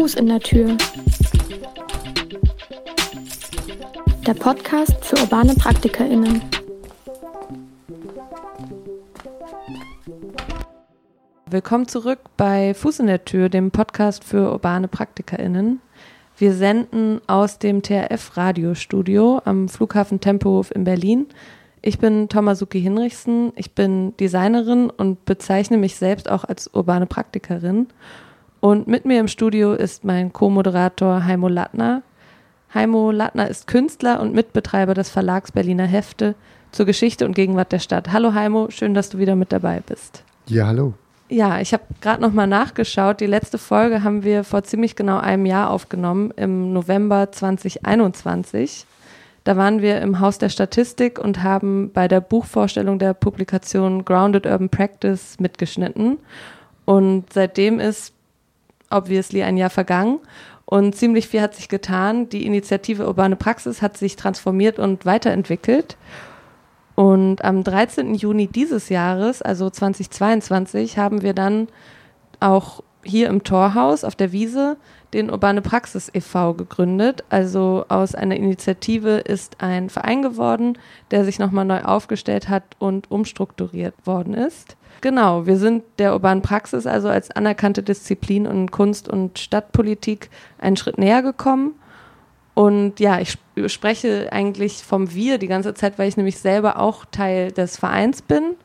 Fuß in der Tür. Der Podcast für urbane PraktikerInnen. Willkommen zurück bei Fuß in der Tür, dem Podcast für urbane PraktikerInnen. Wir senden aus dem TRF Radiostudio am Flughafen Tempelhof in Berlin. Ich bin Tomasuki Hinrichsen, ich bin Designerin und bezeichne mich selbst auch als urbane Praktikerin. Und mit mir im Studio ist mein Co-Moderator Heimo Lattner. Heimo Lattner ist Künstler und Mitbetreiber des Verlags Berliner Hefte zur Geschichte und Gegenwart der Stadt. Hallo Heimo, schön, dass du wieder mit dabei bist. Ja, hallo. Ja, ich habe gerade noch mal nachgeschaut. Die letzte Folge haben wir vor ziemlich genau einem Jahr aufgenommen, im November 2021. Da waren wir im Haus der Statistik und haben bei der Buchvorstellung der Publikation Grounded Urban Practice mitgeschnitten. Und seitdem ist obviously ein Jahr vergangen und ziemlich viel hat sich getan. Die Initiative Urbane Praxis hat sich transformiert und weiterentwickelt. Und am 13. Juni dieses Jahres, also 2022, haben wir dann auch hier im Torhaus auf der Wiese den Urbane Praxis e.V. gegründet. Also aus einer Initiative ist ein Verein geworden, der sich nochmal neu aufgestellt hat und umstrukturiert worden ist. Genau, wir sind der urbanen Praxis also als anerkannte Disziplin in Kunst- und Stadtpolitik einen Schritt näher gekommen und ja, ich spreche eigentlich vom Wir die ganze Zeit, weil ich nämlich selber auch Teil des Vereins bin.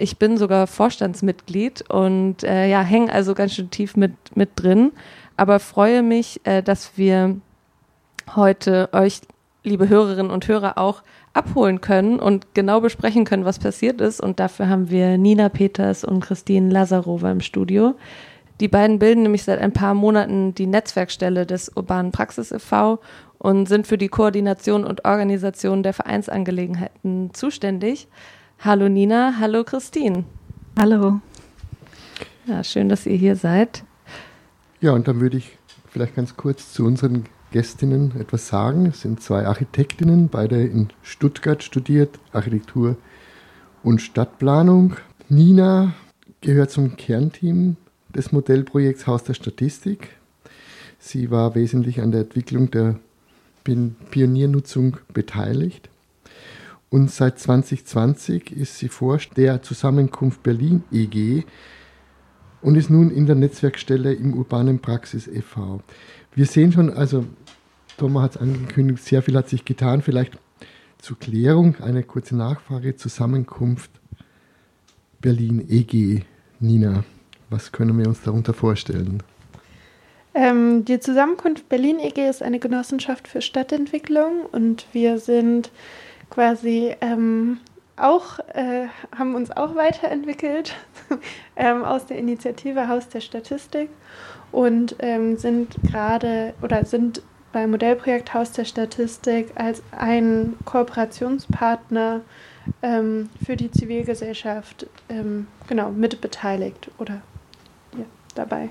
Ich bin sogar Vorstandsmitglied und äh, ja, hänge also ganz schön tief mit, mit drin. Aber freue mich, äh, dass wir heute euch, liebe Hörerinnen und Hörer, auch abholen können und genau besprechen können, was passiert ist. Und dafür haben wir Nina Peters und Christine Lazarova im Studio. Die beiden bilden nämlich seit ein paar Monaten die Netzwerkstelle des Urbanen Praxis e.V und sind für die Koordination und Organisation der Vereinsangelegenheiten zuständig. Hallo Nina, hallo Christine. Hallo. Ja, schön, dass ihr hier seid. Ja, und dann würde ich vielleicht ganz kurz zu unseren Gästinnen etwas sagen. Es sind zwei Architektinnen, beide in Stuttgart studiert, Architektur und Stadtplanung. Nina gehört zum Kernteam des Modellprojekts Haus der Statistik. Sie war wesentlich an der Entwicklung der Pioniernutzung beteiligt. Und seit 2020 ist sie Vorsteher der Zusammenkunft Berlin EG und ist nun in der Netzwerkstelle im Urbanen Praxis e.V. Wir sehen schon, also Thomas hat es angekündigt, sehr viel hat sich getan. Vielleicht zur Klärung eine kurze Nachfrage. Zusammenkunft Berlin EG. Nina, was können wir uns darunter vorstellen? Ähm, die Zusammenkunft Berlin EG ist eine Genossenschaft für Stadtentwicklung und wir sind quasi ähm, auch, äh, haben uns auch weiterentwickelt ähm, aus der Initiative Haus der Statistik und ähm, sind gerade oder sind beim Modellprojekt Haus der Statistik als ein Kooperationspartner ähm, für die Zivilgesellschaft ähm, genau mitbeteiligt oder ja, dabei.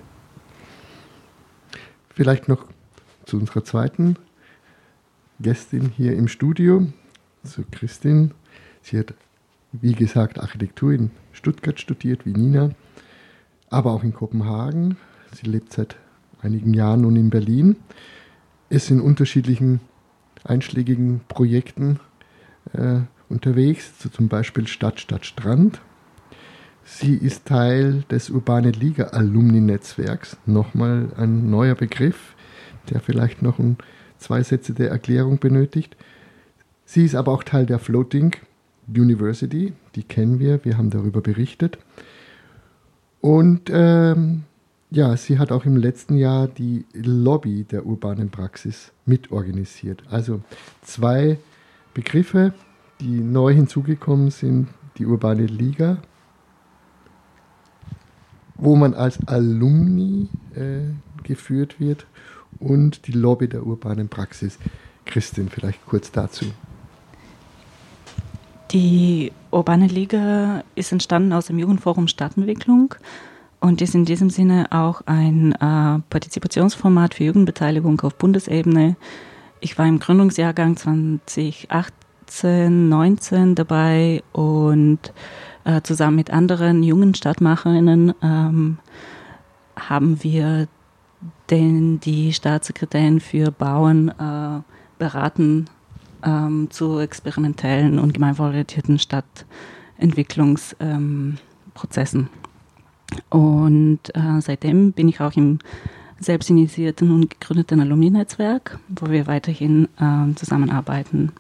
Vielleicht noch zu unserer zweiten Gästin hier im Studio, zu Christin. Sie hat, wie gesagt, Architektur in Stuttgart studiert, wie Nina, aber auch in Kopenhagen. Sie lebt seit einigen Jahren nun in Berlin, ist in unterschiedlichen einschlägigen Projekten äh, unterwegs, so zum Beispiel Stadt, Stadt, Strand Sie ist Teil des Urbane Liga Alumni-Netzwerks. Nochmal ein neuer Begriff, der vielleicht noch ein, zwei Sätze der Erklärung benötigt. Sie ist aber auch Teil der Floating University, die kennen wir, wir haben darüber berichtet. Und ähm, ja, sie hat auch im letzten Jahr die Lobby der urbanen Praxis mitorganisiert. Also zwei Begriffe, die neu hinzugekommen sind, die urbane Liga wo man als Alumni äh, geführt wird und die Lobby der urbanen Praxis. Christin, vielleicht kurz dazu. Die Urbane Liga ist entstanden aus dem Jugendforum Stadtentwicklung und ist in diesem Sinne auch ein äh, Partizipationsformat für Jugendbeteiligung auf Bundesebene. Ich war im Gründungsjahrgang 2018, 19 dabei und äh, zusammen mit anderen jungen Stadtmacherinnen ähm, haben wir den die Staatssekretärin für Bauen äh, beraten ähm, zu experimentellen und gemeinwohlorientierten Stadtentwicklungsprozessen. Und äh, seitdem bin ich auch im selbstinitiierten und gegründeten Alumni-Netzwerk, wo wir weiterhin äh, zusammenarbeiten.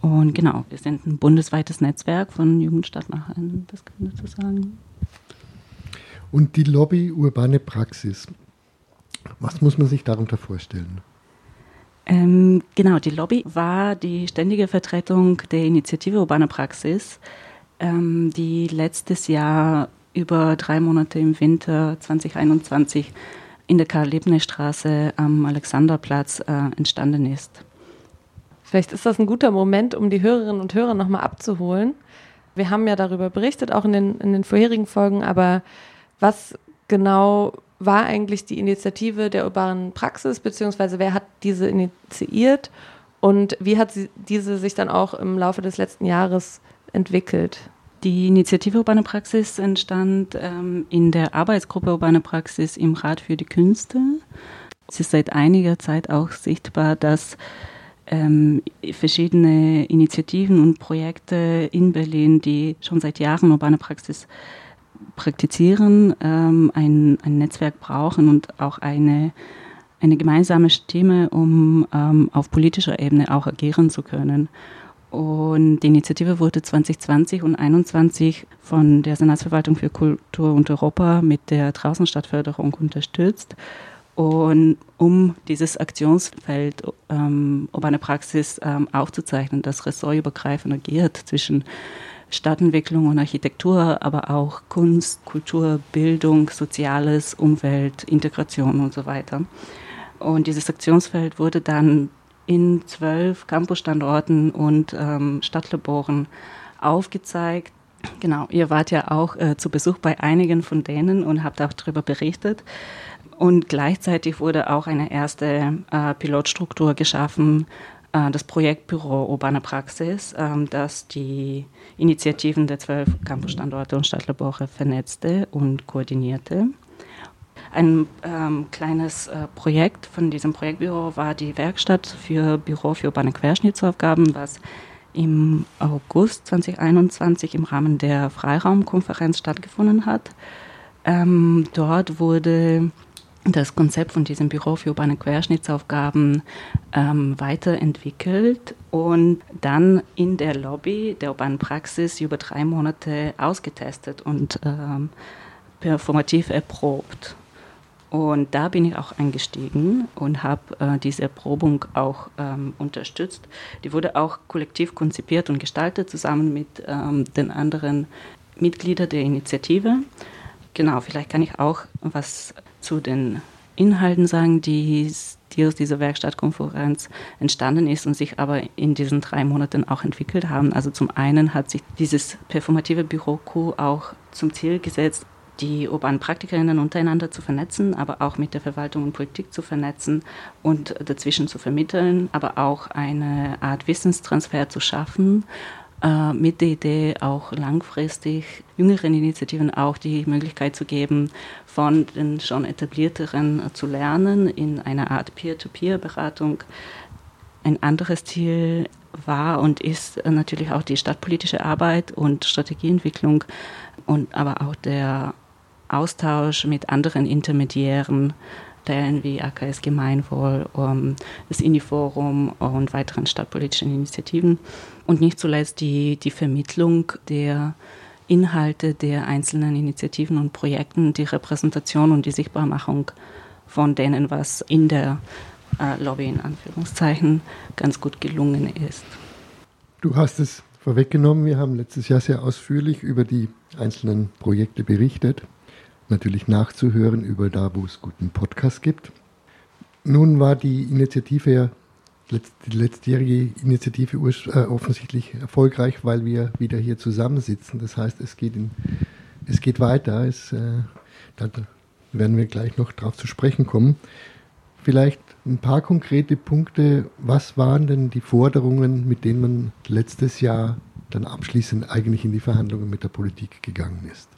Und genau, wir sind ein bundesweites Netzwerk von Jugendstadtmachern, das kann man dazu sagen. Und die Lobby Urbane Praxis, was muss man sich darunter vorstellen? Ähm, genau, die Lobby war die ständige Vertretung der Initiative Urbane Praxis, ähm, die letztes Jahr über drei Monate im Winter 2021 in der Karl-Lebne-Straße am Alexanderplatz äh, entstanden ist. Vielleicht ist das ein guter Moment, um die Hörerinnen und Hörer nochmal abzuholen. Wir haben ja darüber berichtet, auch in den, in den vorherigen Folgen, aber was genau war eigentlich die Initiative der urbanen Praxis, beziehungsweise wer hat diese initiiert und wie hat sie, diese sich dann auch im Laufe des letzten Jahres entwickelt? Die Initiative Urbane Praxis entstand ähm, in der Arbeitsgruppe Urbane Praxis im Rat für die Künste. Es ist seit einiger Zeit auch sichtbar, dass ähm, verschiedene Initiativen und Projekte in Berlin, die schon seit Jahren urbane Praxis praktizieren, ähm, ein, ein Netzwerk brauchen und auch eine, eine gemeinsame Stimme, um ähm, auf politischer Ebene auch agieren zu können. Und die Initiative wurde 2020 und 2021 von der Senatsverwaltung für Kultur und Europa mit der Draußenstadtförderung unterstützt. Und um dieses Aktionsfeld ähm, urbane Praxis ähm, aufzuzeichnen, das ressortübergreifend agiert zwischen Stadtentwicklung und Architektur, aber auch Kunst, Kultur, Bildung, Soziales, Umwelt, Integration und so weiter. Und dieses Aktionsfeld wurde dann in zwölf Campusstandorten und ähm, Stadtlaboren aufgezeigt. Genau, ihr wart ja auch äh, zu Besuch bei einigen von denen und habt auch darüber berichtet. Und gleichzeitig wurde auch eine erste äh, Pilotstruktur geschaffen, das Projektbüro Urbane Praxis, äh, das die Initiativen der zwölf Campusstandorte und Stadtlabore vernetzte und koordinierte. Ein ähm, kleines äh, Projekt von diesem Projektbüro war die Werkstatt für Büro für urbane Querschnittsaufgaben, was im August 2021 im Rahmen der Freiraumkonferenz stattgefunden hat. Ähm, dort wurde das Konzept von diesem Büro für urbane Querschnittsaufgaben ähm, weiterentwickelt und dann in der Lobby der urbanen Praxis über drei Monate ausgetestet und ähm, performativ erprobt. Und da bin ich auch eingestiegen und habe äh, diese Erprobung auch ähm, unterstützt. Die wurde auch kollektiv konzipiert und gestaltet, zusammen mit ähm, den anderen Mitgliedern der Initiative. Genau, vielleicht kann ich auch was zu den Inhalten sagen, die, die aus dieser Werkstattkonferenz entstanden ist und sich aber in diesen drei Monaten auch entwickelt haben. Also zum einen hat sich dieses performative Büro Q auch zum Ziel gesetzt, die urbanen Praktikerinnen untereinander zu vernetzen, aber auch mit der Verwaltung und Politik zu vernetzen und dazwischen zu vermitteln, aber auch eine Art Wissenstransfer zu schaffen, äh, mit der Idee auch langfristig jüngeren Initiativen auch die Möglichkeit zu geben, von den schon etablierteren zu lernen in einer Art Peer-to-Peer-Beratung. Ein anderes Ziel war und ist natürlich auch die stadtpolitische Arbeit und Strategieentwicklung und aber auch der Austausch mit anderen Intermediären, Stellen wie AKS Gemeinwohl, um, das INI-Forum und weiteren stadtpolitischen Initiativen und nicht zuletzt die, die Vermittlung der Inhalte der einzelnen Initiativen und Projekten, die Repräsentation und die Sichtbarmachung von denen, was in der äh, Lobby in Anführungszeichen ganz gut gelungen ist. Du hast es vorweggenommen. Wir haben letztes Jahr sehr ausführlich über die einzelnen Projekte berichtet natürlich nachzuhören über da, wo es guten Podcast gibt. Nun war die Initiative die letztjährige Initiative äh, offensichtlich erfolgreich, weil wir wieder hier zusammensitzen. Das heißt, es geht, in, es geht weiter. Es, äh, da werden wir gleich noch darauf zu sprechen kommen. Vielleicht ein paar konkrete Punkte. Was waren denn die Forderungen, mit denen man letztes Jahr dann abschließend eigentlich in die Verhandlungen mit der Politik gegangen ist?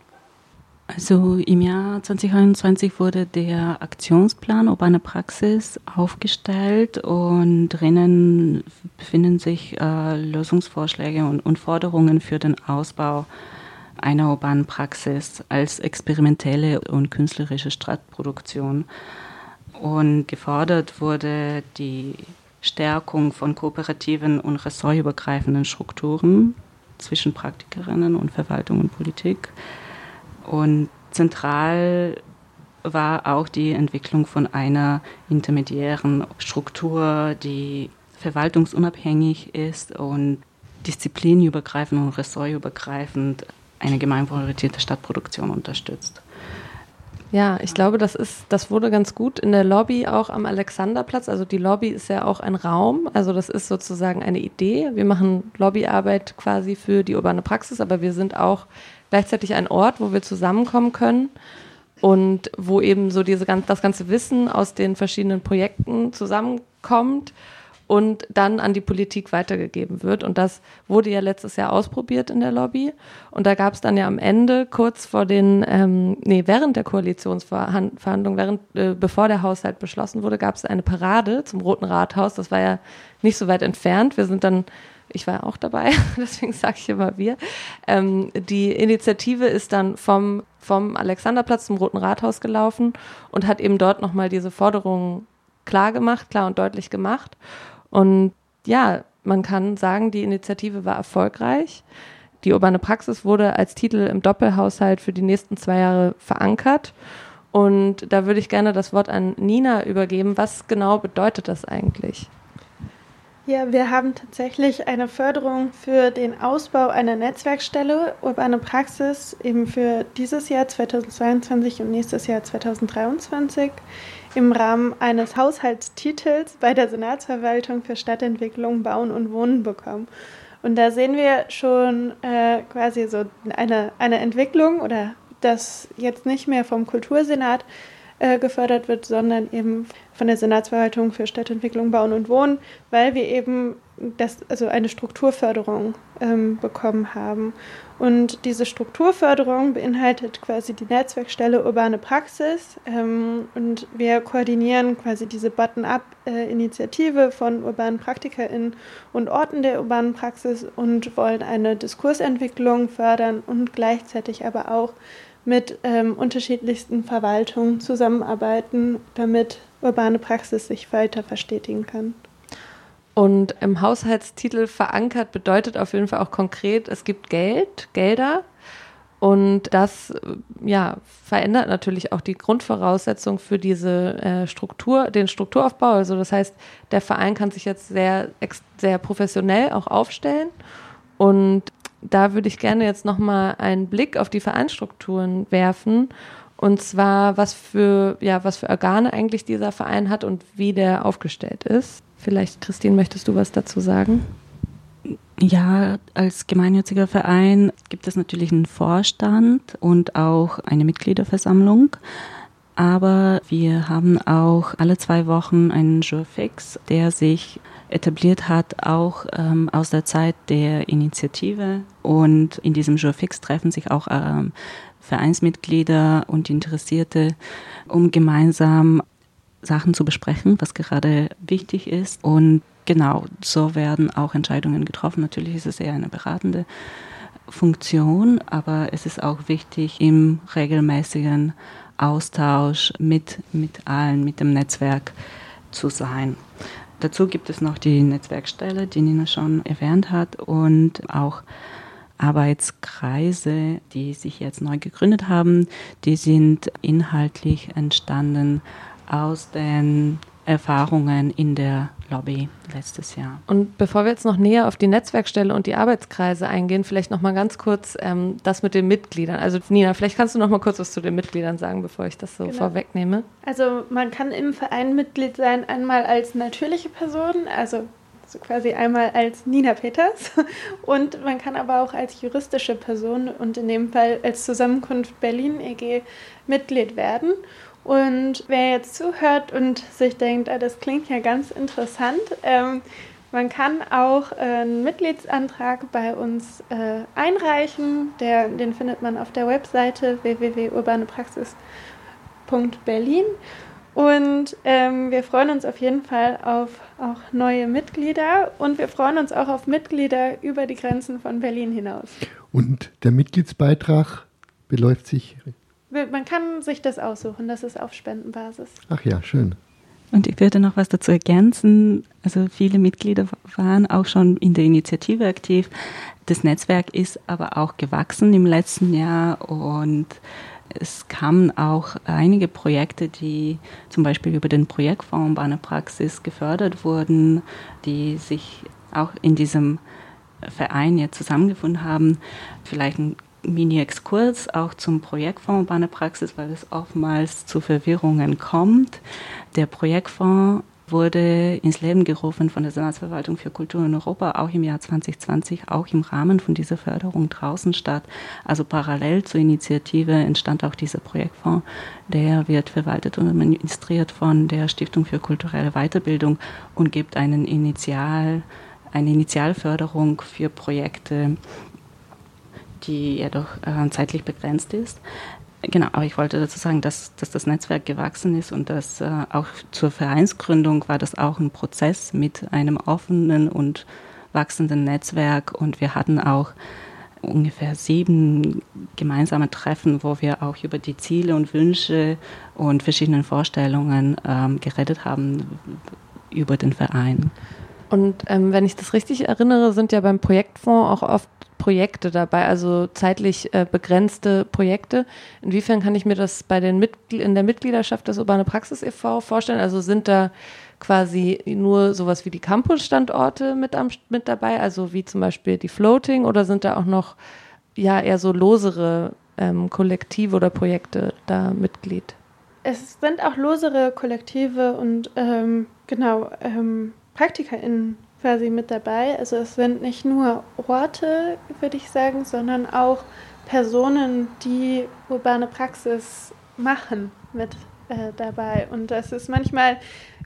Also im Jahr 2021 wurde der Aktionsplan Urbane Praxis aufgestellt und drinnen befinden sich äh, Lösungsvorschläge und, und, Forderungen für den Ausbau einer urbanen Praxis als experimentelle und künstlerische Stadtproduktion. Und gefordert wurde die Stärkung von kooperativen und ressortübergreifenden Strukturen zwischen Praktikerinnen und Verwaltung und Politik und zentral war auch die Entwicklung von einer intermediären Struktur, die verwaltungsunabhängig ist und disziplinübergreifend und ressortübergreifend eine gemeinwohlorientierte Stadtproduktion unterstützt. Ja, ich glaube, das ist, das wurde ganz gut in der Lobby auch am Alexanderplatz. Also die Lobby ist ja auch ein Raum. Also das ist sozusagen eine Idee. Wir machen Lobbyarbeit quasi für die urbane Praxis, aber wir sind auch gleichzeitig ein Ort, wo wir zusammenkommen können und wo eben so diese, das ganze Wissen aus den verschiedenen Projekten zusammenkommt und dann an die Politik weitergegeben wird. Und das wurde ja letztes Jahr ausprobiert in der Lobby. Und da gab es dann ja am Ende, kurz vor den, ähm, nee, während der Koalitionsverhandlungen, während, äh, bevor der Haushalt beschlossen wurde, gab es eine Parade zum Roten Rathaus. Das war ja nicht so weit entfernt. Wir sind dann ich war auch dabei, deswegen sage ich immer wir. Ähm, die Initiative ist dann vom, vom Alexanderplatz zum Roten Rathaus gelaufen und hat eben dort nochmal diese Forderungen klar gemacht, klar und deutlich gemacht. Und ja, man kann sagen, die Initiative war erfolgreich. Die urbane Praxis wurde als Titel im Doppelhaushalt für die nächsten zwei Jahre verankert. Und da würde ich gerne das Wort an Nina übergeben. Was genau bedeutet das eigentlich? Ja, wir haben tatsächlich eine Förderung für den Ausbau einer Netzwerkstelle Urbane Praxis eben für dieses Jahr 2022 und nächstes Jahr 2023 im Rahmen eines Haushaltstitels bei der Senatsverwaltung für Stadtentwicklung, Bauen und Wohnen bekommen. Und da sehen wir schon äh, quasi so eine, eine Entwicklung oder das jetzt nicht mehr vom Kultursenat äh, gefördert wird, sondern eben von der Senatsverwaltung für Stadtentwicklung, Bauen und Wohnen, weil wir eben das, also eine Strukturförderung ähm, bekommen haben. Und diese Strukturförderung beinhaltet quasi die Netzwerkstelle Urbane Praxis. Ähm, und wir koordinieren quasi diese Button-up-Initiative von urbanen PraktikerInnen und Orten der urbanen Praxis und wollen eine Diskursentwicklung fördern und gleichzeitig aber auch mit ähm, unterschiedlichsten Verwaltungen zusammenarbeiten, damit urbane Praxis sich weiter verstetigen kann. Und im Haushaltstitel verankert bedeutet auf jeden Fall auch konkret, es gibt Geld, Gelder. Und das ja, verändert natürlich auch die Grundvoraussetzung für diese äh, Struktur, den Strukturaufbau. Also das heißt, der Verein kann sich jetzt sehr, sehr professionell auch aufstellen. Und da würde ich gerne jetzt nochmal einen Blick auf die Vereinsstrukturen werfen. Und zwar, was für, ja, was für Organe eigentlich dieser Verein hat und wie der aufgestellt ist. Vielleicht, Christine, möchtest du was dazu sagen? Ja, als gemeinnütziger Verein gibt es natürlich einen Vorstand und auch eine Mitgliederversammlung. Aber wir haben auch alle zwei Wochen einen Jurfix, der sich etabliert hat, auch ähm, aus der Zeit der Initiative. Und in diesem Jurfix treffen sich auch ähm, Vereinsmitglieder und Interessierte, um gemeinsam Sachen zu besprechen, was gerade wichtig ist. Und genau, so werden auch Entscheidungen getroffen. Natürlich ist es eher eine beratende Funktion, aber es ist auch wichtig, im regelmäßigen Austausch mit, mit allen, mit dem Netzwerk zu sein. Dazu gibt es noch die Netzwerkstelle, die Nina schon erwähnt hat, und auch Arbeitskreise, die sich jetzt neu gegründet haben. Die sind inhaltlich entstanden aus den Erfahrungen in der Lobby letztes Jahr. Und bevor wir jetzt noch näher auf die Netzwerkstelle und die Arbeitskreise eingehen, vielleicht noch mal ganz kurz ähm, das mit den Mitgliedern. Also Nina, vielleicht kannst du noch mal kurz was zu den Mitgliedern sagen, bevor ich das so genau. vorwegnehme. Also man kann im Verein Mitglied sein, einmal als natürliche Person, also so quasi einmal als Nina Peters und man kann aber auch als juristische Person und in dem Fall als Zusammenkunft Berlin EG Mitglied werden. Und wer jetzt zuhört und sich denkt, ah, das klingt ja ganz interessant, ähm, Man kann auch äh, einen Mitgliedsantrag bei uns äh, einreichen. Den findet man auf der Webseite www.urbanepraxis.berlin. Und ähm, wir freuen uns auf jeden Fall auf auch neue Mitglieder und wir freuen uns auch auf Mitglieder über die Grenzen von Berlin hinaus. Und der Mitgliedsbeitrag beläuft sich. Man kann sich das aussuchen, das ist auf Spendenbasis. Ach ja, schön. Und ich würde noch was dazu ergänzen. Also viele Mitglieder waren auch schon in der Initiative aktiv. Das Netzwerk ist aber auch gewachsen im letzten Jahr und es kamen auch einige Projekte, die zum Beispiel über den Projektfonds Bahnepraxis gefördert wurden, die sich auch in diesem Verein jetzt zusammengefunden haben. Vielleicht ein Mini-Exkurs auch zum Projektfonds Bahnepraxis, weil es oftmals zu Verwirrungen kommt. Der Projektfonds wurde ins Leben gerufen von der Senatsverwaltung für Kultur in Europa, auch im Jahr 2020, auch im Rahmen von dieser Förderung draußen statt. Also parallel zur Initiative entstand auch dieser Projektfonds. Der wird verwaltet und administriert von der Stiftung für kulturelle Weiterbildung und gibt einen Initial, eine Initialförderung für Projekte, die jedoch äh, zeitlich begrenzt ist. Genau, aber ich wollte dazu sagen, dass, dass das Netzwerk gewachsen ist und dass äh, auch zur Vereinsgründung war das auch ein Prozess mit einem offenen und wachsenden Netzwerk und wir hatten auch ungefähr sieben gemeinsame Treffen, wo wir auch über die Ziele und Wünsche und verschiedenen Vorstellungen ähm, geredet haben über den Verein. Und ähm, wenn ich das richtig erinnere, sind ja beim Projektfonds auch oft Projekte dabei, also zeitlich äh, begrenzte Projekte. Inwiefern kann ich mir das bei den Mitgl in der Mitgliedschaft des Urbane Praxis e.V. vorstellen? Also sind da quasi nur sowas wie die Campus-Standorte mit, mit dabei, also wie zum Beispiel die Floating, oder sind da auch noch ja eher so losere ähm, Kollektive oder Projekte da Mitglied? Es sind auch losere Kollektive und ähm, genau ähm, PraktikerInnen quasi mit dabei. Also es sind nicht nur Orte, würde ich sagen, sondern auch Personen, die urbane Praxis machen mit äh, dabei. Und das ist manchmal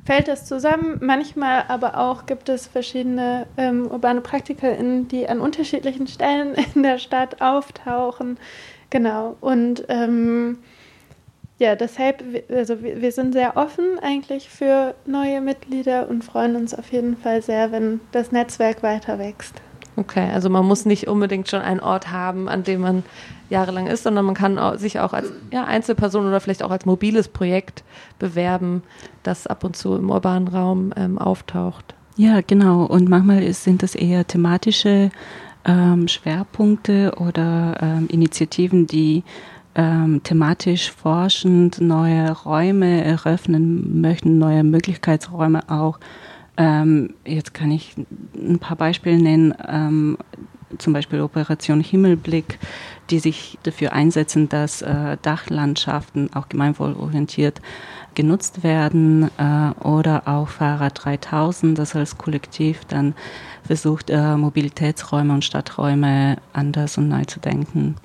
fällt das zusammen, manchmal aber auch gibt es verschiedene ähm, urbane PraktikerInnen, die an unterschiedlichen Stellen in der Stadt auftauchen. Genau. Und ähm, ja, deshalb, also wir sind sehr offen eigentlich für neue Mitglieder und freuen uns auf jeden Fall sehr, wenn das Netzwerk weiter wächst. Okay, also man muss nicht unbedingt schon einen Ort haben, an dem man jahrelang ist, sondern man kann sich auch als ja, Einzelperson oder vielleicht auch als mobiles Projekt bewerben, das ab und zu im urbanen Raum ähm, auftaucht. Ja, genau. Und manchmal ist, sind das eher thematische ähm, Schwerpunkte oder ähm, Initiativen, die ähm, thematisch forschend neue Räume eröffnen möchten, neue Möglichkeitsräume auch. Ähm, jetzt kann ich ein paar Beispiele nennen, ähm, zum Beispiel Operation Himmelblick, die sich dafür einsetzen, dass äh, Dachlandschaften auch gemeinwohlorientiert genutzt werden äh, oder auch Fahrrad 3000, das als Kollektiv dann versucht, äh, Mobilitätsräume und Stadträume anders und neu zu denken.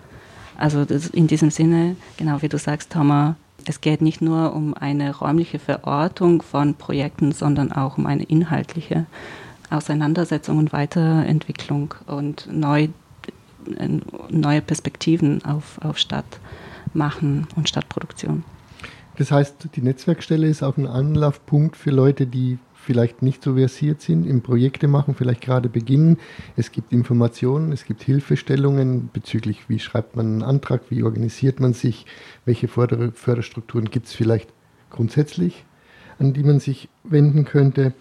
Also in diesem Sinne, genau wie du sagst, Thomas, es geht nicht nur um eine räumliche Verortung von Projekten, sondern auch um eine inhaltliche Auseinandersetzung und Weiterentwicklung und neu, neue Perspektiven auf, auf Stadt machen und Stadtproduktion. Das heißt, die Netzwerkstelle ist auch ein Anlaufpunkt für Leute, die vielleicht nicht so versiert sind, im Projekte machen, vielleicht gerade beginnen. Es gibt Informationen, es gibt Hilfestellungen bezüglich, wie schreibt man einen Antrag, wie organisiert man sich, welche Förder Förderstrukturen gibt es vielleicht grundsätzlich, an die man sich wenden könnte.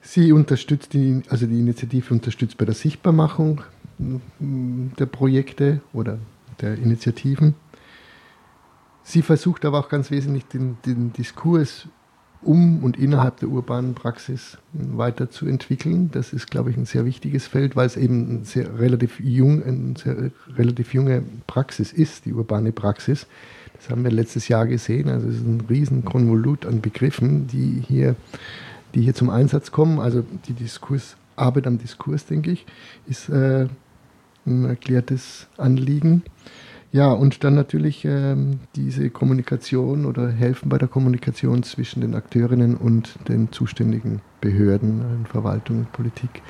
Sie unterstützt die, also die Initiative unterstützt bei der Sichtbarmachung der Projekte oder der Initiativen. Sie versucht aber auch ganz wesentlich den, den Diskurs um und innerhalb der urbanen Praxis weiterzuentwickeln. Das ist, glaube ich, ein sehr wichtiges Feld, weil es eben ein sehr relativ jung, eine sehr relativ junge Praxis ist, die urbane Praxis. Das haben wir letztes Jahr gesehen. Also es ist ein riesen Konvolut an Begriffen, die hier, die hier zum Einsatz kommen. Also die Diskurs, Arbeit am Diskurs, denke ich, ist äh, ein erklärtes Anliegen. Ja, und dann natürlich ähm, diese Kommunikation oder helfen bei der Kommunikation zwischen den Akteurinnen und den zuständigen Behörden, Verwaltung und Politik.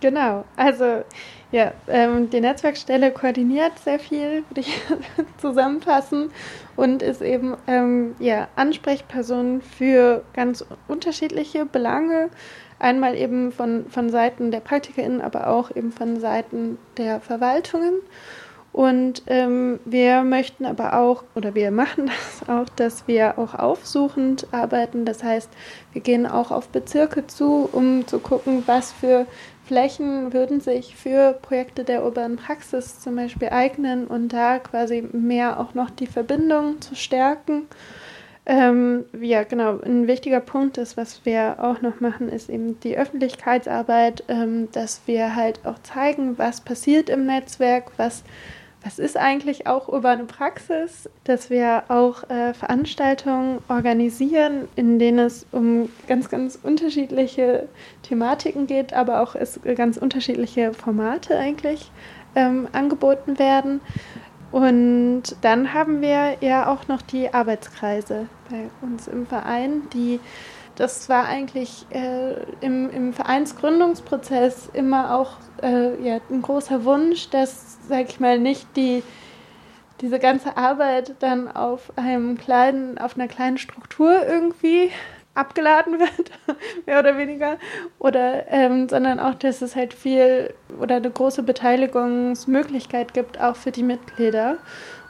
Genau, also ja, ähm, die Netzwerkstelle koordiniert sehr viel, würde ich zusammenfassen, und ist eben ähm, ja, Ansprechperson für ganz unterschiedliche Belange. Einmal eben von, von Seiten der PraktikerInnen, aber auch eben von Seiten der Verwaltungen. Und ähm, wir möchten aber auch, oder wir machen das auch, dass wir auch aufsuchend arbeiten. Das heißt, wir gehen auch auf Bezirke zu, um zu gucken, was für Flächen würden sich für Projekte der urbanen Praxis zum Beispiel eignen und da quasi mehr auch noch die Verbindung zu stärken. Ähm, ja, genau. Ein wichtiger Punkt ist, was wir auch noch machen, ist eben die Öffentlichkeitsarbeit, ähm, dass wir halt auch zeigen, was passiert im Netzwerk, was was ist eigentlich auch urbane Praxis, dass wir auch äh, Veranstaltungen organisieren, in denen es um ganz, ganz unterschiedliche Thematiken geht, aber auch es ganz unterschiedliche Formate eigentlich ähm, angeboten werden. Und dann haben wir ja auch noch die Arbeitskreise bei uns im Verein, die das war eigentlich äh, im, im Vereinsgründungsprozess immer auch äh, ja, ein großer Wunsch, dass, sag ich mal, nicht die, diese ganze Arbeit dann auf einem kleinen, auf einer kleinen Struktur irgendwie abgeladen wird, mehr oder weniger, oder ähm, sondern auch, dass es halt viel oder eine große Beteiligungsmöglichkeit gibt, auch für die Mitglieder.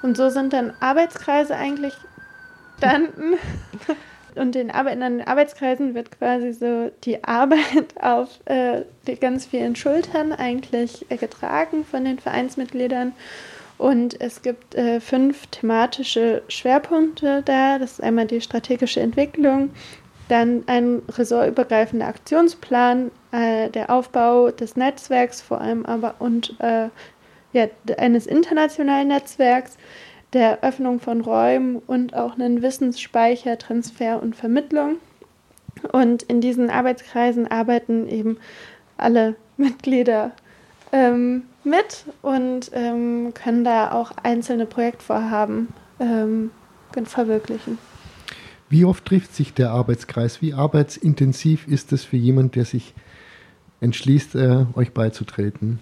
Und so sind dann Arbeitskreise eigentlich entstanden. Und in, Arbeit, in den Arbeitskreisen wird quasi so die Arbeit auf äh, ganz vielen Schultern eigentlich äh, getragen von den Vereinsmitgliedern. Und es gibt äh, fünf thematische Schwerpunkte da. Das ist einmal die strategische Entwicklung, dann ein ressortübergreifender Aktionsplan, äh, der Aufbau des Netzwerks vor allem aber und äh, ja, eines internationalen Netzwerks, der Öffnung von Räumen und auch einen Wissensspeicher, Transfer und Vermittlung. Und in diesen Arbeitskreisen arbeiten eben alle Mitglieder ähm, mit und ähm, können da auch einzelne Projektvorhaben ähm, verwirklichen. Wie oft trifft sich der Arbeitskreis? Wie arbeitsintensiv ist es für jemanden, der sich entschließt, äh, euch beizutreten?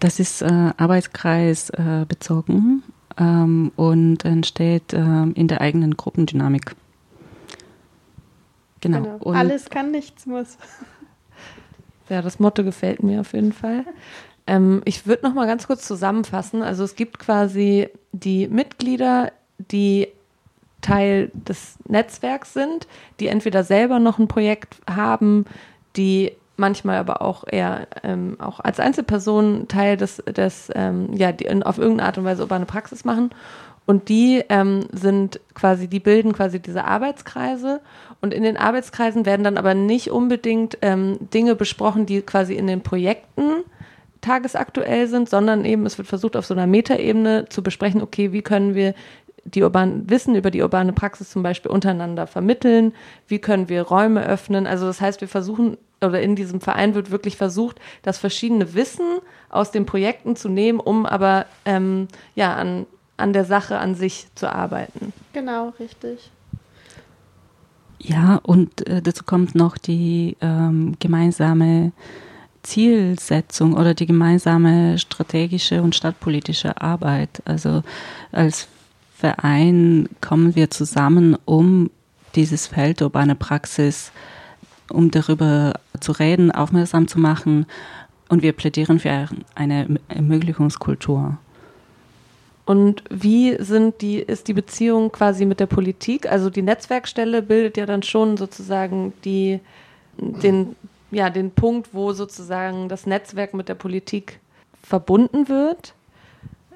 Das ist äh, Arbeitskreis äh, bezogen ähm, und entsteht äh, in der eigenen Gruppendynamik. Genau. genau. Alles kann, nichts muss. Ja, das Motto gefällt mir auf jeden Fall. Ähm, ich würde noch mal ganz kurz zusammenfassen. Also es gibt quasi die Mitglieder, die Teil des Netzwerks sind, die entweder selber noch ein Projekt haben, die manchmal aber auch eher ähm, auch als Einzelperson Teil des, des ähm, ja, die in, auf irgendeine Art und Weise urbane Praxis machen. Und die ähm, sind quasi, die bilden quasi diese Arbeitskreise. Und in den Arbeitskreisen werden dann aber nicht unbedingt ähm, Dinge besprochen, die quasi in den Projekten tagesaktuell sind, sondern eben es wird versucht, auf so einer Metaebene zu besprechen, okay, wie können wir die urban Wissen über die urbane Praxis zum Beispiel untereinander vermitteln, wie können wir Räume öffnen. Also das heißt, wir versuchen oder in diesem Verein wird wirklich versucht, das verschiedene Wissen aus den Projekten zu nehmen, um aber ähm, ja an, an der Sache an sich zu arbeiten. Genau, richtig. Ja, und äh, dazu kommt noch die ähm, gemeinsame Zielsetzung oder die gemeinsame strategische und stadtpolitische Arbeit. Also als Verein kommen wir zusammen, um dieses Feld urbane Praxis um darüber zu reden, aufmerksam zu machen. Und wir plädieren für eine Ermöglichungskultur. Und wie sind die, ist die Beziehung quasi mit der Politik? Also die Netzwerkstelle bildet ja dann schon sozusagen die, den, ja, den Punkt, wo sozusagen das Netzwerk mit der Politik verbunden wird.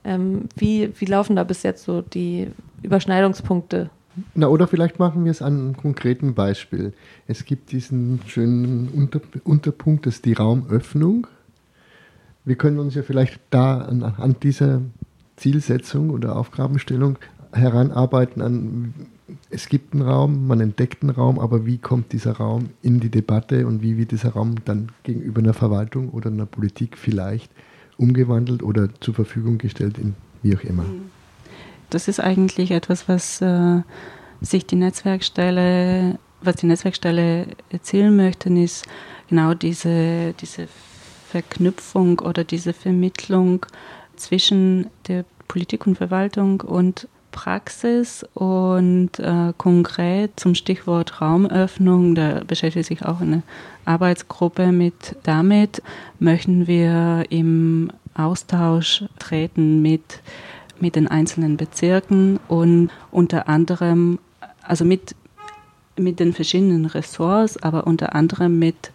Ähm, wie, wie laufen da bis jetzt so die Überschneidungspunkte na, oder vielleicht machen wir es an einem konkreten Beispiel. Es gibt diesen schönen Unter Unterpunkt, das ist die Raumöffnung. Wir können uns ja vielleicht da an, an dieser Zielsetzung oder Aufgabenstellung heranarbeiten an, es gibt einen Raum, man entdeckt einen Raum, aber wie kommt dieser Raum in die Debatte und wie wird dieser Raum dann gegenüber einer Verwaltung oder einer Politik vielleicht umgewandelt oder zur Verfügung gestellt, in wie auch immer? Das ist eigentlich etwas, was äh, sich die Netzwerkstelle, was die Netzwerkstelle erzielen möchte, ist genau diese, diese Verknüpfung oder diese Vermittlung zwischen der Politik und Verwaltung und Praxis und äh, konkret zum Stichwort Raumöffnung, da beschäftigt sich auch eine Arbeitsgruppe mit damit, möchten wir im Austausch treten mit, mit den einzelnen Bezirken und unter anderem, also mit, mit den verschiedenen Ressorts, aber unter anderem mit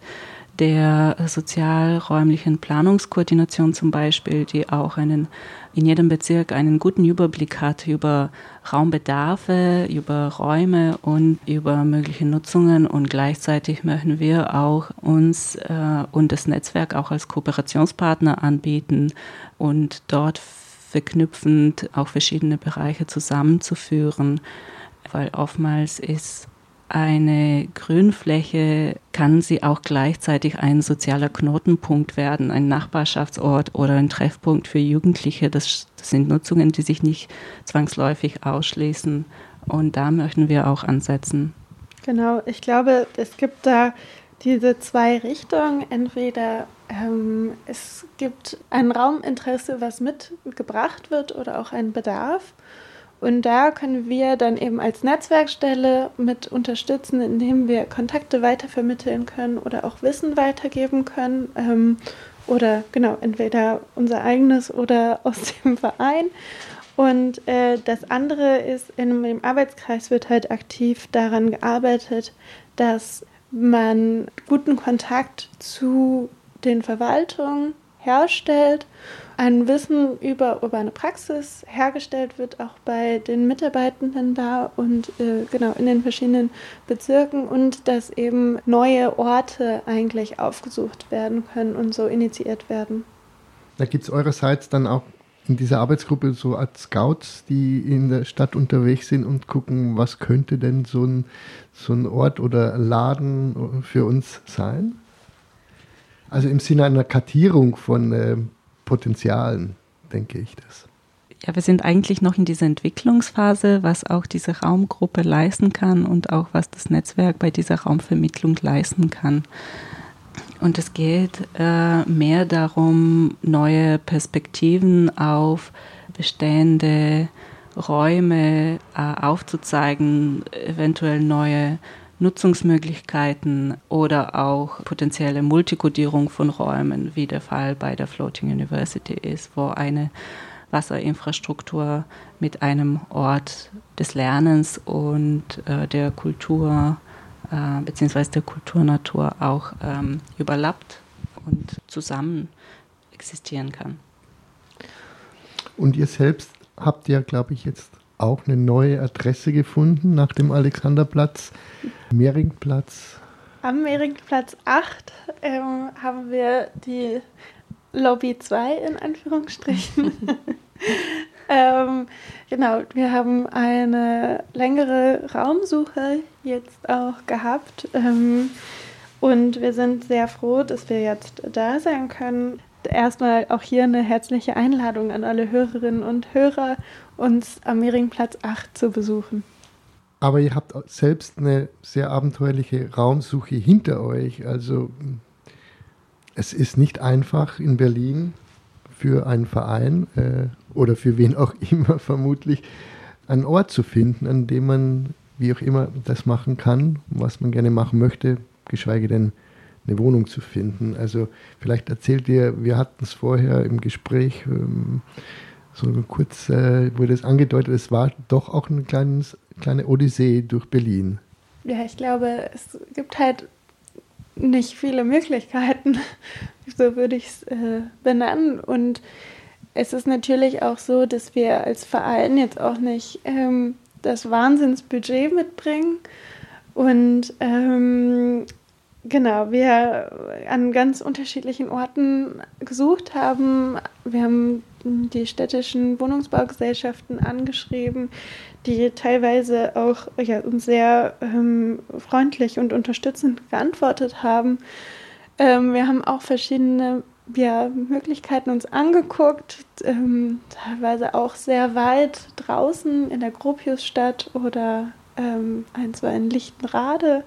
der sozialräumlichen Planungskoordination zum Beispiel, die auch einen, in jedem Bezirk einen guten Überblick hat über Raumbedarfe, über Räume und über mögliche Nutzungen. Und gleichzeitig möchten wir auch uns äh, und das Netzwerk auch als Kooperationspartner anbieten und dort verknüpfend auch verschiedene Bereiche zusammenzuführen, weil oftmals ist eine Grünfläche kann sie auch gleichzeitig ein sozialer Knotenpunkt werden, ein Nachbarschaftsort oder ein Treffpunkt für Jugendliche. Das, das sind Nutzungen, die sich nicht zwangsläufig ausschließen. Und da möchten wir auch ansetzen. Genau, ich glaube, es gibt da diese zwei Richtungen. Entweder ähm, es gibt ein Rauminteresse, was mitgebracht wird oder auch ein Bedarf. Und da können wir dann eben als Netzwerkstelle mit unterstützen, indem wir Kontakte weitervermitteln können oder auch Wissen weitergeben können. Ähm, oder genau, entweder unser eigenes oder aus dem Verein. Und äh, das andere ist, in dem Arbeitskreis wird halt aktiv daran gearbeitet, dass man guten Kontakt zu den Verwaltungen herstellt ein Wissen über urbane Praxis hergestellt wird, auch bei den Mitarbeitenden da und äh, genau in den verschiedenen Bezirken und dass eben neue Orte eigentlich aufgesucht werden können und so initiiert werden. Da gibt es eurerseits dann auch in dieser Arbeitsgruppe so als Scouts, die in der Stadt unterwegs sind und gucken, was könnte denn so ein, so ein Ort oder Laden für uns sein? Also im Sinne einer Kartierung von äh, Potenzialen, denke ich das. Ja, wir sind eigentlich noch in dieser Entwicklungsphase, was auch diese Raumgruppe leisten kann und auch was das Netzwerk bei dieser Raumvermittlung leisten kann. Und es geht äh, mehr darum, neue Perspektiven auf bestehende Räume äh, aufzuzeigen, eventuell neue Nutzungsmöglichkeiten oder auch potenzielle Multikodierung von Räumen, wie der Fall bei der Floating University ist, wo eine Wasserinfrastruktur mit einem Ort des Lernens und äh, der Kultur äh, bzw. der Kulturnatur auch ähm, überlappt und zusammen existieren kann. Und ihr selbst habt ja, glaube ich, jetzt auch eine neue Adresse gefunden nach dem Alexanderplatz, Mehringplatz. Am Mehringplatz 8 ähm, haben wir die Lobby 2 in Anführungsstrichen. ähm, genau, wir haben eine längere Raumsuche jetzt auch gehabt. Ähm, und wir sind sehr froh, dass wir jetzt da sein können erstmal auch hier eine herzliche Einladung an alle Hörerinnen und Hörer, uns am Mehringplatz 8 zu besuchen. Aber ihr habt selbst eine sehr abenteuerliche Raumsuche hinter euch. Also es ist nicht einfach in Berlin für einen Verein äh, oder für wen auch immer vermutlich einen Ort zu finden, an dem man wie auch immer das machen kann, was man gerne machen möchte, geschweige denn eine Wohnung zu finden. Also vielleicht erzählt ihr, wir hatten es vorher im Gespräch, ähm, so kurz wurde es angedeutet, es war doch auch eine kleines, kleine Odyssee durch Berlin. Ja, ich glaube, es gibt halt nicht viele Möglichkeiten, so würde ich es äh, benennen. Und es ist natürlich auch so, dass wir als Verein jetzt auch nicht ähm, das Wahnsinnsbudget mitbringen. Und ähm, Genau, wir an ganz unterschiedlichen Orten gesucht haben. Wir haben die städtischen Wohnungsbaugesellschaften angeschrieben, die teilweise auch ja, sehr ähm, freundlich und unterstützend geantwortet haben. Ähm, wir haben auch verschiedene ja, Möglichkeiten uns angeguckt, ähm, teilweise auch sehr weit draußen in der Gropiusstadt oder ähm, ein, zwei in Lichtenrade.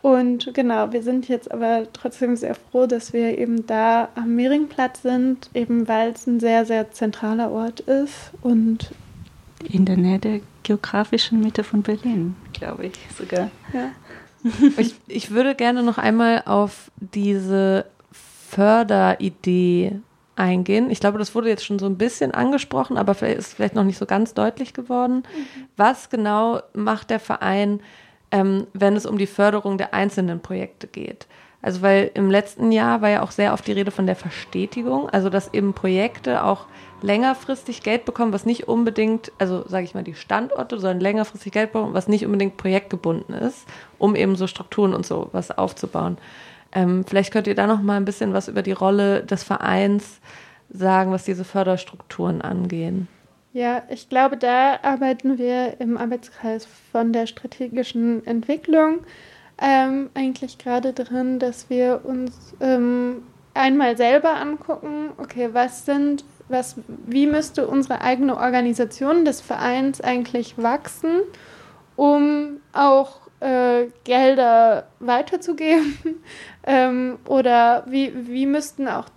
Und genau, wir sind jetzt aber trotzdem sehr froh, dass wir eben da am Mehringplatz sind, eben weil es ein sehr, sehr zentraler Ort ist und in der Nähe der geografischen Mitte von Berlin, glaube ich sogar. Ja. Ich, ich würde gerne noch einmal auf diese Förderidee eingehen. Ich glaube, das wurde jetzt schon so ein bisschen angesprochen, aber vielleicht ist vielleicht noch nicht so ganz deutlich geworden. Mhm. Was genau macht der Verein, ähm, wenn es um die Förderung der einzelnen Projekte geht? Also weil im letzten Jahr war ja auch sehr oft die Rede von der Verstetigung, also dass eben Projekte auch längerfristig Geld bekommen, was nicht unbedingt, also sage ich mal, die Standorte sollen längerfristig Geld bekommen, was nicht unbedingt projektgebunden ist, um eben so Strukturen und so was aufzubauen. Ähm, vielleicht könnt ihr da noch mal ein bisschen was über die Rolle des Vereins sagen, was diese Förderstrukturen angehen. Ja, ich glaube, da arbeiten wir im Arbeitskreis von der strategischen Entwicklung ähm, eigentlich gerade drin, dass wir uns ähm, einmal selber angucken, okay, was sind, was, wie müsste unsere eigene Organisation des Vereins eigentlich wachsen, um auch äh, Gelder weiterzugeben? ähm, oder wie, wie müssten auch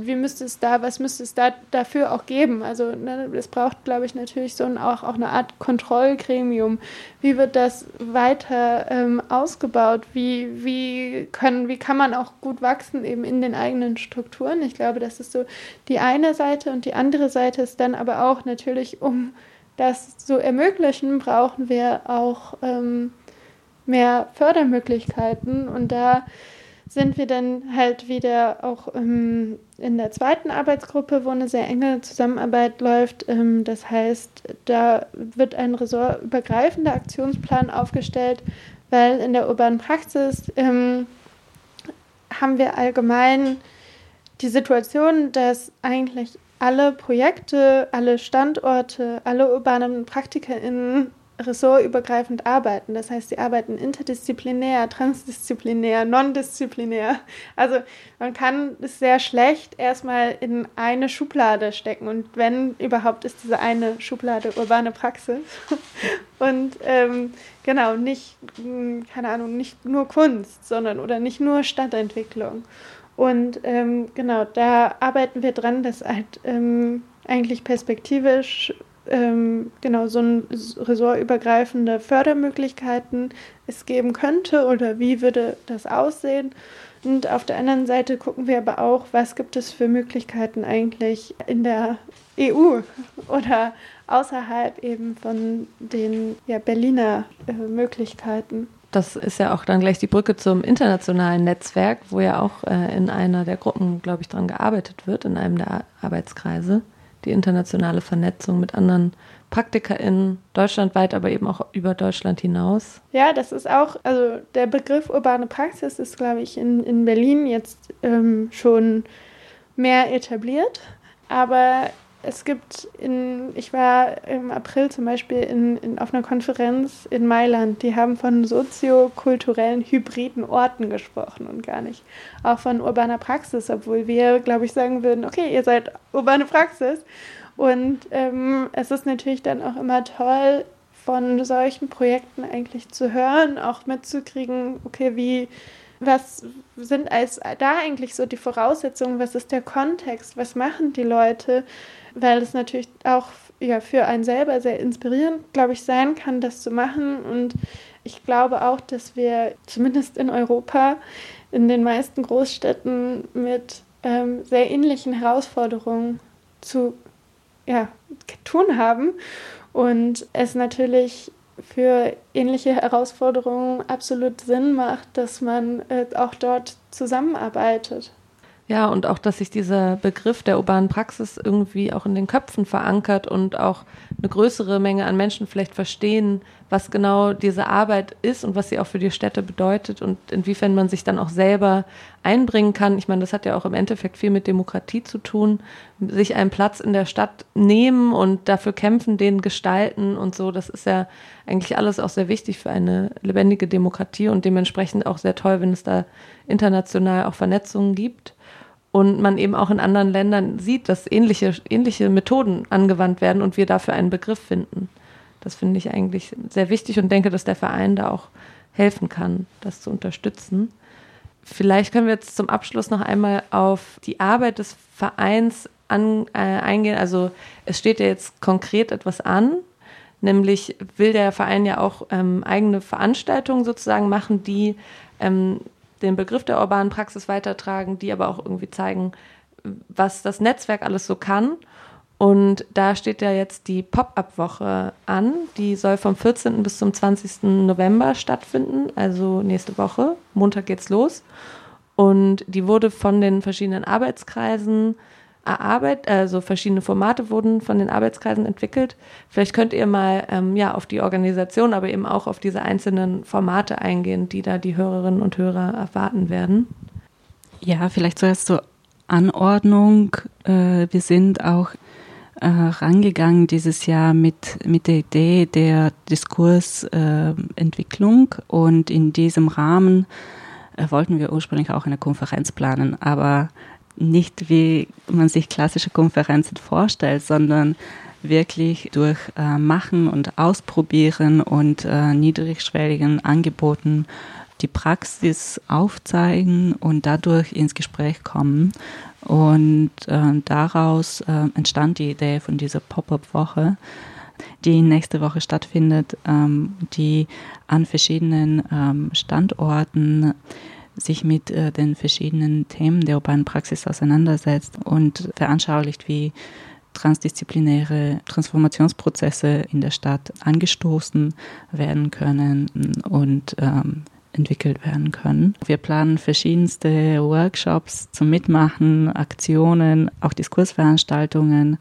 wie müsste es da, was müsste es da dafür auch geben? Also ne, es braucht, glaube ich, natürlich so ein, auch, auch eine Art Kontrollgremium. Wie wird das weiter ähm, ausgebaut? Wie, wie, können, wie kann man auch gut wachsen eben in den eigenen Strukturen? Ich glaube, das ist so die eine Seite und die andere Seite ist dann aber auch natürlich, um das zu ermöglichen, brauchen wir auch ähm, mehr Fördermöglichkeiten und da sind wir dann halt wieder auch ähm, in der zweiten Arbeitsgruppe, wo eine sehr enge Zusammenarbeit läuft. Ähm, das heißt, da wird ein ressortübergreifender Aktionsplan aufgestellt, weil in der urbanen Praxis ähm, haben wir allgemein die Situation, dass eigentlich alle Projekte, alle Standorte, alle urbanen PraktikerInnen ressortübergreifend arbeiten. Das heißt, sie arbeiten interdisziplinär, transdisziplinär, non-disziplinär. Also man kann es sehr schlecht erstmal in eine Schublade stecken. Und wenn überhaupt, ist diese eine Schublade urbane Praxis. Und ähm, genau, nicht, hm, keine Ahnung, nicht nur Kunst, sondern oder nicht nur Stadtentwicklung. Und ähm, genau, da arbeiten wir dran, dass halt ähm, eigentlich perspektivisch ähm, genau so ein ressortübergreifende Fördermöglichkeiten es geben könnte oder wie würde das aussehen. Und auf der anderen Seite gucken wir aber auch, was gibt es für Möglichkeiten eigentlich in der EU oder außerhalb eben von den ja, Berliner äh, Möglichkeiten. Das ist ja auch dann gleich die Brücke zum internationalen Netzwerk, wo ja auch äh, in einer der Gruppen, glaube ich, dran gearbeitet wird, in einem der Arbeitskreise die internationale Vernetzung mit anderen PraktikerInnen deutschlandweit, aber eben auch über Deutschland hinaus. Ja, das ist auch, also der Begriff urbane Praxis ist, glaube ich, in, in Berlin jetzt ähm, schon mehr etabliert. Aber es gibt in, ich war im April zum Beispiel in, in, auf einer Konferenz in Mailand, die haben von soziokulturellen hybriden Orten gesprochen und gar nicht. Auch von urbaner Praxis, obwohl wir, glaube ich, sagen würden, okay, ihr seid urbane Praxis. Und ähm, es ist natürlich dann auch immer toll, von solchen Projekten eigentlich zu hören, auch mitzukriegen, okay, wie, was sind als da eigentlich so die Voraussetzungen, was ist der Kontext, was machen die Leute, weil es natürlich auch ja, für einen selber sehr inspirierend, glaube ich, sein kann, das zu machen. Und ich glaube auch, dass wir zumindest in Europa in den meisten Großstädten mit ähm, sehr ähnlichen Herausforderungen zu ja, tun haben. Und es natürlich für ähnliche Herausforderungen absolut Sinn macht, dass man äh, auch dort zusammenarbeitet. Ja, und auch, dass sich dieser Begriff der urbanen Praxis irgendwie auch in den Köpfen verankert und auch eine größere Menge an Menschen vielleicht verstehen, was genau diese Arbeit ist und was sie auch für die Städte bedeutet und inwiefern man sich dann auch selber einbringen kann. Ich meine, das hat ja auch im Endeffekt viel mit Demokratie zu tun, sich einen Platz in der Stadt nehmen und dafür kämpfen, den gestalten und so. Das ist ja eigentlich alles auch sehr wichtig für eine lebendige Demokratie und dementsprechend auch sehr toll, wenn es da international auch Vernetzungen gibt und man eben auch in anderen Ländern sieht, dass ähnliche, ähnliche Methoden angewandt werden und wir dafür einen Begriff finden. Das finde ich eigentlich sehr wichtig und denke, dass der Verein da auch helfen kann, das zu unterstützen. Vielleicht können wir jetzt zum Abschluss noch einmal auf die Arbeit des Vereins an, äh, eingehen. Also es steht ja jetzt konkret etwas an, nämlich will der Verein ja auch ähm, eigene Veranstaltungen sozusagen machen, die ähm, den Begriff der urbanen Praxis weitertragen, die aber auch irgendwie zeigen, was das Netzwerk alles so kann. Und da steht ja jetzt die Pop-up-Woche an. Die soll vom 14. bis zum 20. November stattfinden, also nächste Woche. Montag geht's los. Und die wurde von den verschiedenen Arbeitskreisen erarbeitet, also verschiedene Formate wurden von den Arbeitskreisen entwickelt. Vielleicht könnt ihr mal ähm, ja auf die Organisation, aber eben auch auf diese einzelnen Formate eingehen, die da die Hörerinnen und Hörer erwarten werden. Ja, vielleicht zuerst zur Anordnung. Äh, wir sind auch äh, rangegangen dieses Jahr mit, mit der Idee der Diskursentwicklung äh, und in diesem Rahmen äh, wollten wir ursprünglich auch eine Konferenz planen, aber nicht wie man sich klassische Konferenzen vorstellt, sondern wirklich durch äh, Machen und Ausprobieren und äh, niedrigschwelligen Angeboten die Praxis aufzeigen und dadurch ins Gespräch kommen. Und äh, daraus äh, entstand die Idee von dieser Pop-up-Woche, die nächste Woche stattfindet, ähm, die an verschiedenen ähm, Standorten sich mit äh, den verschiedenen Themen der urbanen Praxis auseinandersetzt und veranschaulicht, wie transdisziplinäre Transformationsprozesse in der Stadt angestoßen werden können und ähm, entwickelt werden können. Wir planen verschiedenste Workshops zum Mitmachen, Aktionen, auch Diskursveranstaltungen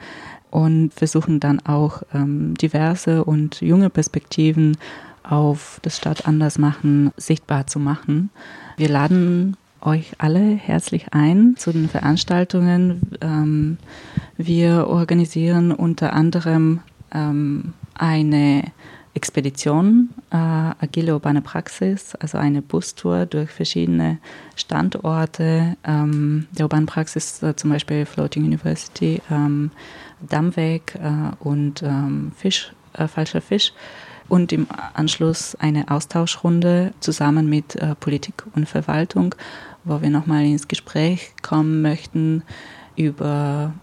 und versuchen dann auch ähm, diverse und junge Perspektiven auf das Stadt anders machen sichtbar zu machen. Wir laden euch alle herzlich ein zu den Veranstaltungen. Ähm, wir organisieren unter anderem ähm, eine Expedition, äh, agile urbane Praxis, also eine Bustour durch verschiedene Standorte ähm, der urbanen Praxis, äh, zum Beispiel Floating University, ähm, Dammweg äh, und ähm, Fisch, äh, falscher Fisch und im Anschluss eine Austauschrunde zusammen mit äh, Politik und Verwaltung, wo wir nochmal ins Gespräch kommen möchten über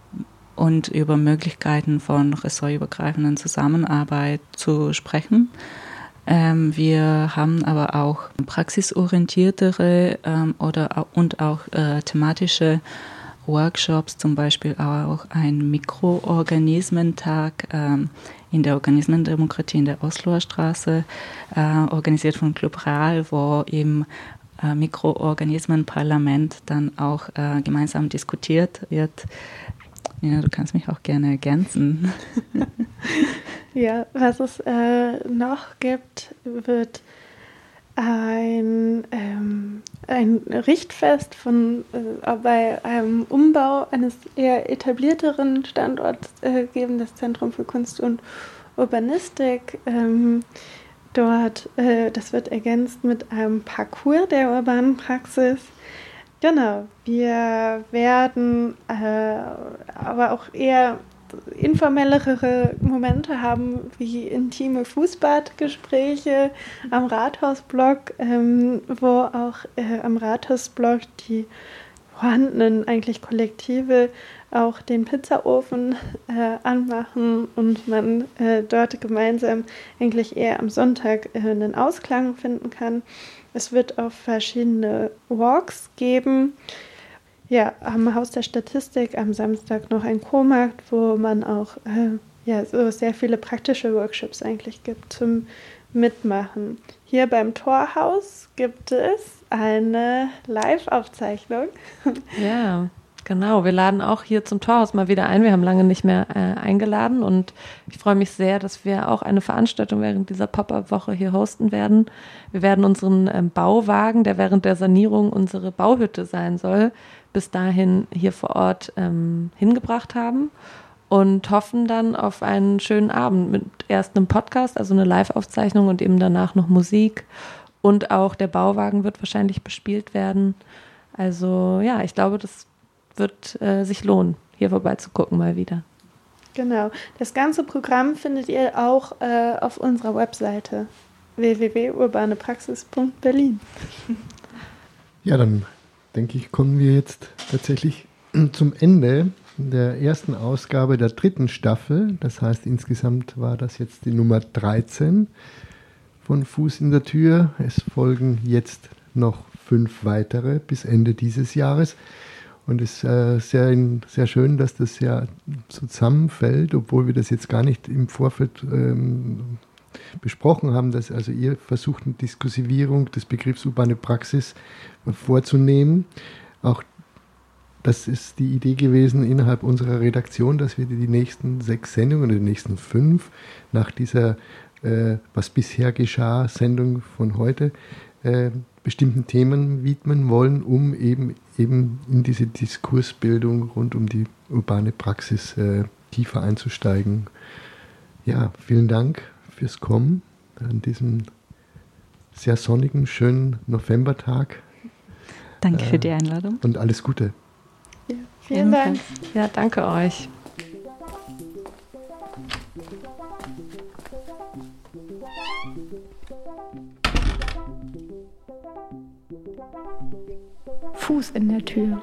und über Möglichkeiten von ressortübergreifenden Zusammenarbeit zu sprechen. Ähm, wir haben aber auch praxisorientiertere ähm, oder und auch äh, thematische Workshops, zum Beispiel auch ein Mikroorganismentag ähm, in der Organismendemokratie in der Osloer Straße, äh, organisiert von Club Real, wo im äh, Mikroorganismenparlament dann auch äh, gemeinsam diskutiert wird. Ja, du kannst mich auch gerne ergänzen. ja, was es äh, noch gibt, wird ein, ähm, ein Richtfest von, äh, bei einem Umbau eines eher etablierteren Standorts äh, geben, das Zentrum für Kunst und Urbanistik. Ähm, dort, äh, das wird ergänzt mit einem Parcours der urbanen Praxis. Genau, wir werden äh, aber auch eher informellere Momente haben, wie intime Fußbadgespräche am Rathausblock, ähm, wo auch äh, am Rathausblock die vorhandenen eigentlich Kollektive auch den Pizzaofen äh, anmachen und man äh, dort gemeinsam eigentlich eher am Sonntag äh, einen Ausklang finden kann. Es wird auch verschiedene Walks geben ja, am Haus der Statistik am Samstag noch ein Co-Markt, wo man auch äh, ja, so sehr viele praktische Workshops eigentlich gibt zum Mitmachen. Hier beim Torhaus gibt es eine Live-Aufzeichnung. Ja. Genau, wir laden auch hier zum Torhaus mal wieder ein. Wir haben lange nicht mehr äh, eingeladen und ich freue mich sehr, dass wir auch eine Veranstaltung während dieser Pop-up-Woche hier hosten werden. Wir werden unseren ähm, Bauwagen, der während der Sanierung unsere Bauhütte sein soll, bis dahin hier vor Ort ähm, hingebracht haben und hoffen dann auf einen schönen Abend mit erst einem Podcast, also eine Live-Aufzeichnung und eben danach noch Musik und auch der Bauwagen wird wahrscheinlich bespielt werden. Also ja, ich glaube, das wird äh, sich lohnen, hier vorbeizugucken mal wieder. Genau. Das ganze Programm findet ihr auch äh, auf unserer Webseite www.urbanepraxis.berlin. Ja, dann denke ich, kommen wir jetzt tatsächlich zum Ende der ersten Ausgabe der dritten Staffel. Das heißt, insgesamt war das jetzt die Nummer 13 von Fuß in der Tür. Es folgen jetzt noch fünf weitere bis Ende dieses Jahres. Und es ist äh, sehr, sehr schön, dass das ja zusammenfällt, obwohl wir das jetzt gar nicht im Vorfeld ähm, besprochen haben, dass also ihr versucht, eine Diskursivierung des Begriffs urbane Praxis vorzunehmen. Auch das ist die Idee gewesen innerhalb unserer Redaktion, dass wir die nächsten sechs Sendungen oder die nächsten fünf nach dieser äh, Was bisher geschah Sendung von heute äh, bestimmten Themen widmen wollen, um eben, eben in diese Diskursbildung rund um die urbane Praxis äh, tiefer einzusteigen. Ja, vielen Dank fürs Kommen an diesem sehr sonnigen, schönen Novembertag. Danke äh, für die Einladung. Und alles Gute. Ja, vielen Dank. Ja, danke euch. Fuß in der Tür.